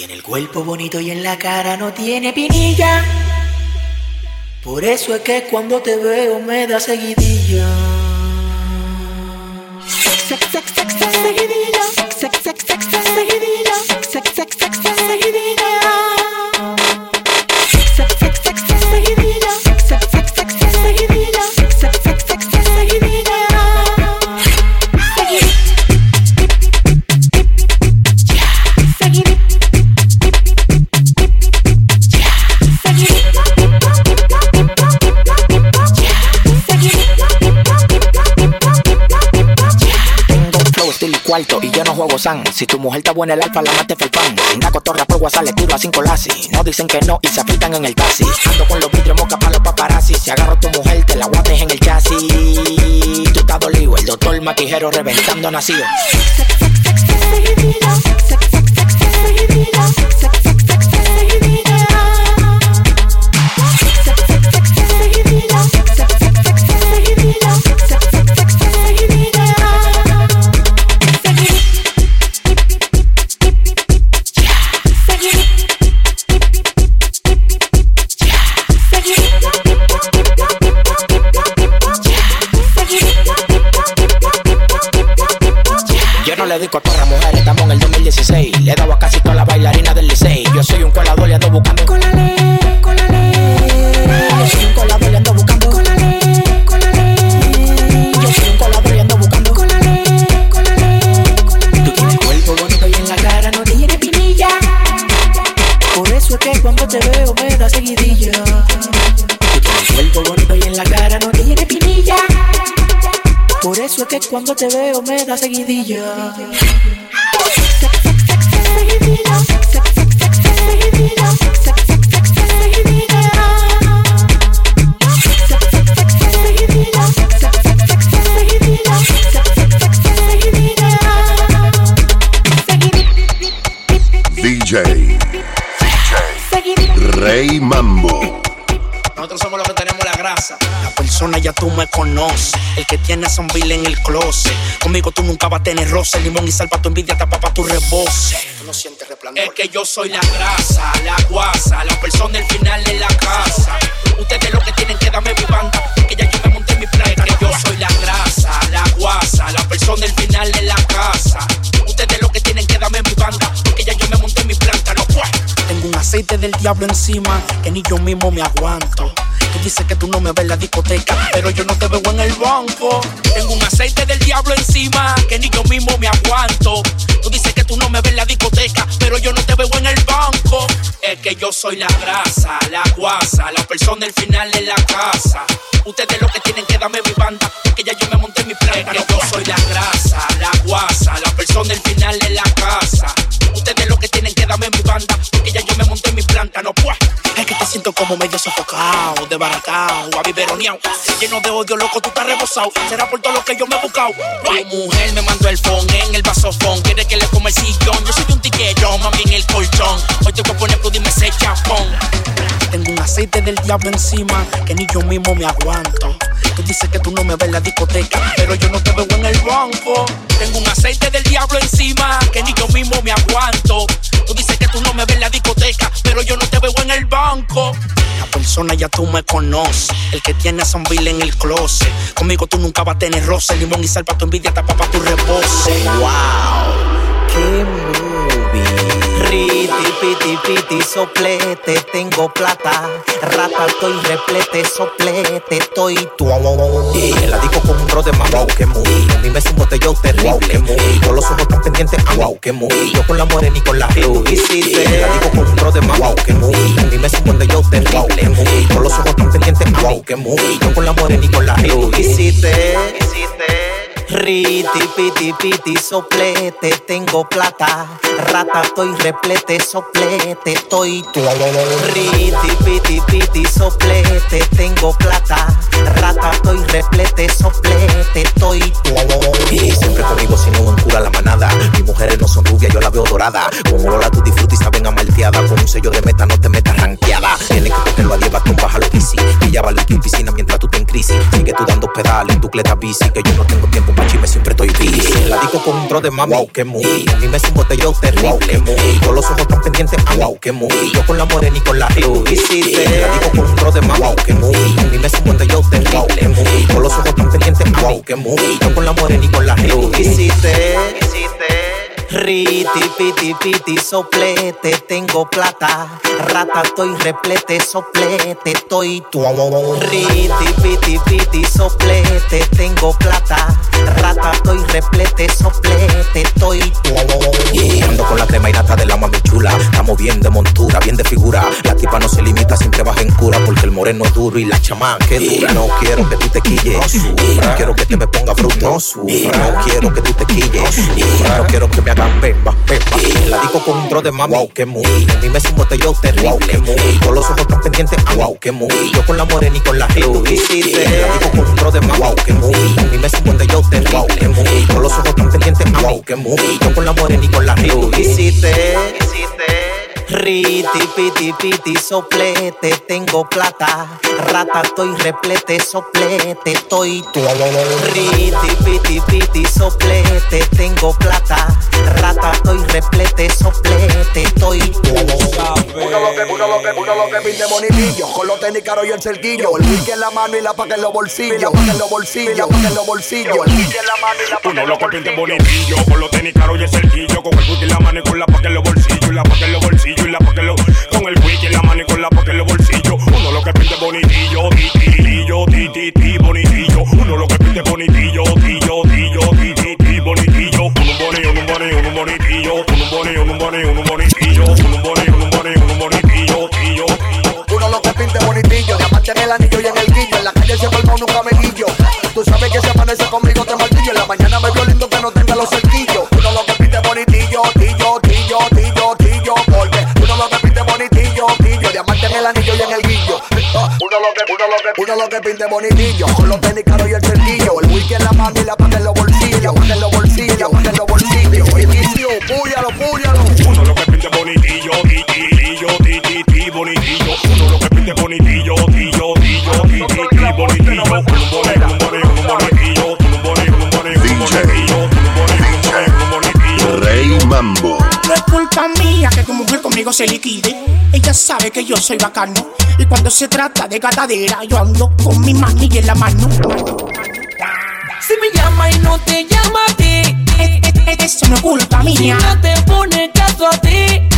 Tiene el cuerpo bonito y en la cara no tiene pinilla. Por eso es que cuando te veo me da seguidilla. Seguidilla. Seguidilla. Cuarto y yo no juego san. Si tu mujer está buena el alfa, la mate felpan. Una cotorra por WhatsApp le tiro a cinco lasis. No dicen que no y se afeitan en el taxi. Ando con los vidrios moca para los paparazzi. Si agarro a tu mujer, te la guates en el chasis. Tú estás dolido, el doctor maquijero reventando nacido. Yo eso que cuando te veo me da seguidilla. DJ. Rey Mambo. Nosotros somos los que tenemos la grasa. La persona ya tú me conoces. El que tiene a bill en el closet. Conmigo tú nunca vas a tener roce. Limón y sal pa' tu envidia, tapa pa' tu rebose. Tú no sientes resplandor. Es que yo soy la grasa, la guasa. La persona del final de la casa. Ustedes lo que tienen que darme mi banda. Que ya yo me monté mi plan. Es que yo soy la grasa, la guasa. La persona del final de la casa. Ustedes lo que tienen que darme mi banda. Que ya yo me monté mi planta. No. Tengo un aceite del diablo encima que ni yo mismo me aguanto. Dices que tú no me ves en la discoteca, pero yo no te veo en el banco. Tengo un aceite del diablo encima que ni yo mismo me aguanto. Tú dices que tú no me ves en la discoteca, pero yo no te veo en el banco. Es que yo soy la grasa, la guasa, la persona del final de la casa. Ustedes lo que tienen que darme mi banda, que ya yo me monté en mi plan. Es que yo soy la grasa, la guasa, la persona del final de la casa. Ustedes lo que tienen que darme mi banda, que ya yo me monté en mi planta, no pues. Siento como medio sofocado, desbaratado, abiberoneado. Lleno de odio, loco, tú estás rebosado. Será por todo lo que yo me he buscado. Tu mujer me mandó el phone en el vasofón. Quiere que le coma el sillón. Yo soy un tiquero, mami, en el colchón. Hoy te voy a poner tú dime ese chapón. Tengo un aceite del diablo encima que ni yo mismo me aguanto. Tú dices que tú no me ves en la discoteca, pero yo no te veo en el banco. Tengo un aceite del diablo encima que ni yo mismo me aguanto. Tú dices persona ya tú me conoces. El que tiene a en el closet. Conmigo tú nunca vas a tener roce. Limón y sal pa' tu envidia, tapa pa' tu repose. Wow, qué movie. Riti, piti, piti, soplete, tengo plata. Rata, estoy replete, soplete, estoy tu. Y la digo con un bro de mamá, qué movie. A botellón terrible, wow. Con los ojos tan pendientes, ah, wow, qué movie. Yo con la morena y con la rubí. Y la digo con un bro de mamá, wow, qué movie. A mí me un botellón terrible, movie. Con los ojos tan pendientes, ah, wow, qué movie. Yo con la morena y con la rubí. Hiciste, Riti, piti, piti, soplete, tengo plata. Rata, estoy replete, soplete, estoy tu. Riti, piti, piti, soplete, tengo plata. Rata, estoy replete, soplete, estoy tu. Mujeres no son rubias, yo la veo dorada. Con olor a tutti frutti saben a malteada. Con un sello de meta no te metas ranqueada. Tienes que cogerlo a llevar con baja lo que sí. Ella va a en piscina mientras tú te en crisis. Sigue tú dando que dale, tu cleta bici, que yo no tengo tiempo para chisme, siempre estoy busy. La digo con un tro de mami, wow, que muy. A mí me un botellón terrible, wow, que muy. Con los ojos tan pendientes, a wow, que muy. Yo con la morena y con la ru. La digo con un tro de mami, wow, que muy. A mí me un botellón terrible, wow, que muy. Con los ojos tan pendientes, a wow, que muy. Yo con la morena y con la ru. Hiciste, Riti, piti, piti, soplete, tengo plata. Rata, estoy replete, soplete, estoy tu. Riti, piti, piti, soplete, tengo plata. Rata, estoy replete, soplete, estoy tu. Y ando con la crema y nata de la mami chula. Estamos bien de montura, bien de figura. La tipa no se limita, siempre baja en cura. Moreno duro y la chamán que dura. No quiero que tú te quilles. No quiero que te me ponga fruto. No, quiero que tú te quilles. No quiero que me hagas bemba, bemba. La digo con un tro de mami, que muy. A mí me es un botellón terrible, que. Con los ojos tan pendientes, wow, que muy. Yo con la morena y con la ru. La digo con un tro de mami, que muy. A mí me es un botellón terrible, que. Con los ojos tan pendientes, wow, que muy. Yo con la morena y con la ru. Hiciste, Riti, piti, piti, soplete, tengo plata. Rata, estoy replete, soplete, estoy tu. Riti, piti, piti, soplete, tengo plata. Rata, estoy replete, soplete, estoy tu. Uno lo que, uno lo que, uno lo que pide bonitillo. Con los tenis caro y el cerquillo. El whisky en la mano y la paca en los bolsillos. La paca en los bolsillos, la paca en los bolsillos. El whisky en la mano y la paca Uno lo que pinte bonitillo, con los tenis caros y el cerquillo, con el whisky en la mano y con la paca en los bolsillos, la paca en los bolsillos y la paca en los con el whisky en la mano y con la paca en los bolsillos. Uno lo que pinte bonitillo, ti ti ti ti ti bonitillo. Uno lo que pinte bonitillo, que, uno lo que, uno lo que pinte bonitillo. Con los tenis caros y el cerquillo. El whisky en la mano y la paca en los bolsillos. La paca en los bolsillos, la paca en los bolsillos. Inicio, púyalo, púyalo. Uno lo que pinte bonitillo, ti ti tillo ti ti ti bonitillo. Uno lo que pinte bonitillo, culpa mía que tu mujer conmigo se liquide. Ella sabe que yo soy bacano. Y cuando se trata de gatadera, yo ando con mi manilla en la mano. Si me llama y no te llama a ti, Eh, eh, eh, Eso no es culpa si mía. no te pone caso a ti,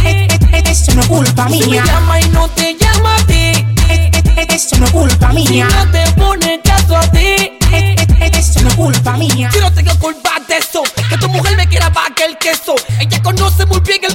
Eso no es culpa si me mía. llama y no te llama a ti, Eso no es culpa si mía. no te pone caso a ti. Eso no es culpa mía. Yo no tengo culpa de eso, que tu mujer me quiera que el queso. Ella conoce muy bien el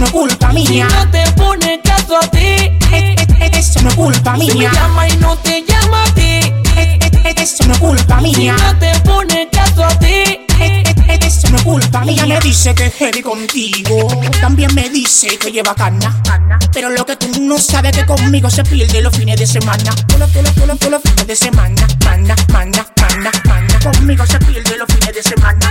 no es culpa si mía. no te pone caso a ti, Eh, eh, eh, Eso no es culpa si me mía. llama y no te llama a ti, Eso no es culpa si mía. no te pone caso a ti. Eso no es culpa mía. Ella me dice que es heavy contigo. También me dice que lleva cana. Pero lo que tú no sabes que conmigo se pierde los fines de semana. Todos los, todos los, todos los, todos los fines de semana. Mana, mana, mana, mana. Conmigo se pierde los fines de semana.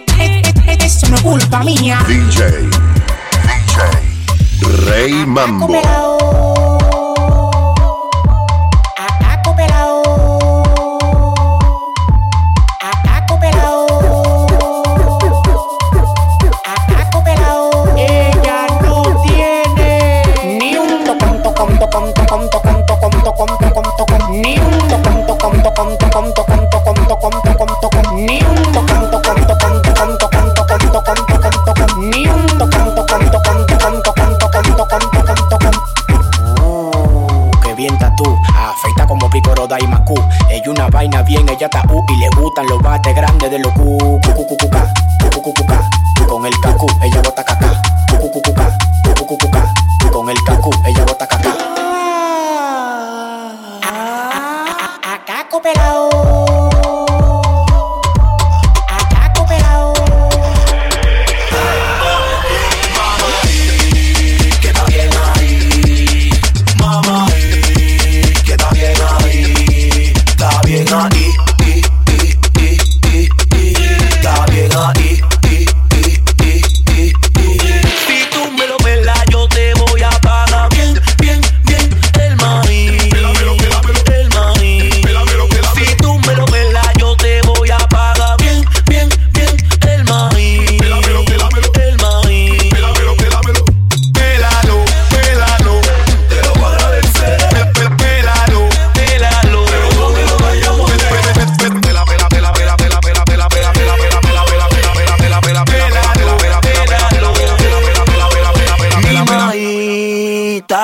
Eh, Eso no es culpa mía. DJ. DJ. Rey Mambo. Gustan los bates grandes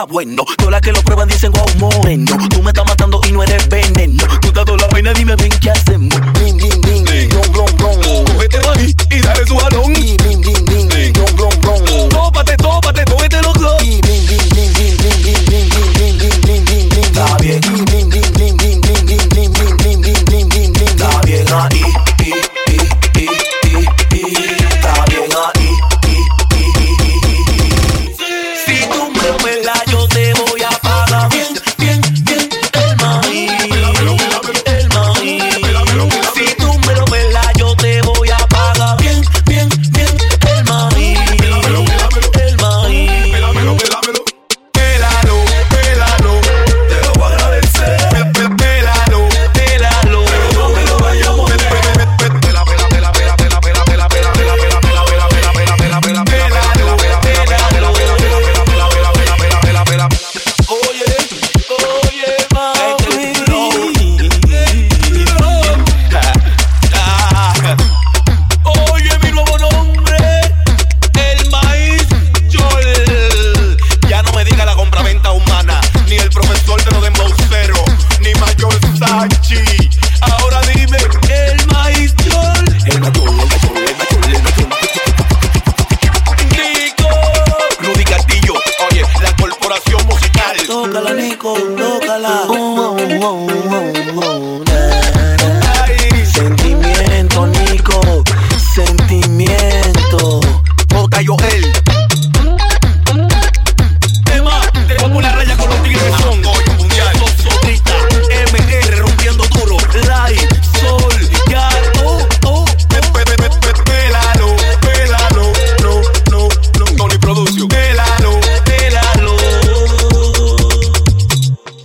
bueno. Todas las que lo prueban dicen wow moreno. Tú me estás matando y no eres veneno. Tú estás toda la vaina, dime ven qué hacemos. Ding, blon, blon, blon. Cógete y dale su jalón. Blon, blon, blon. Tópate todo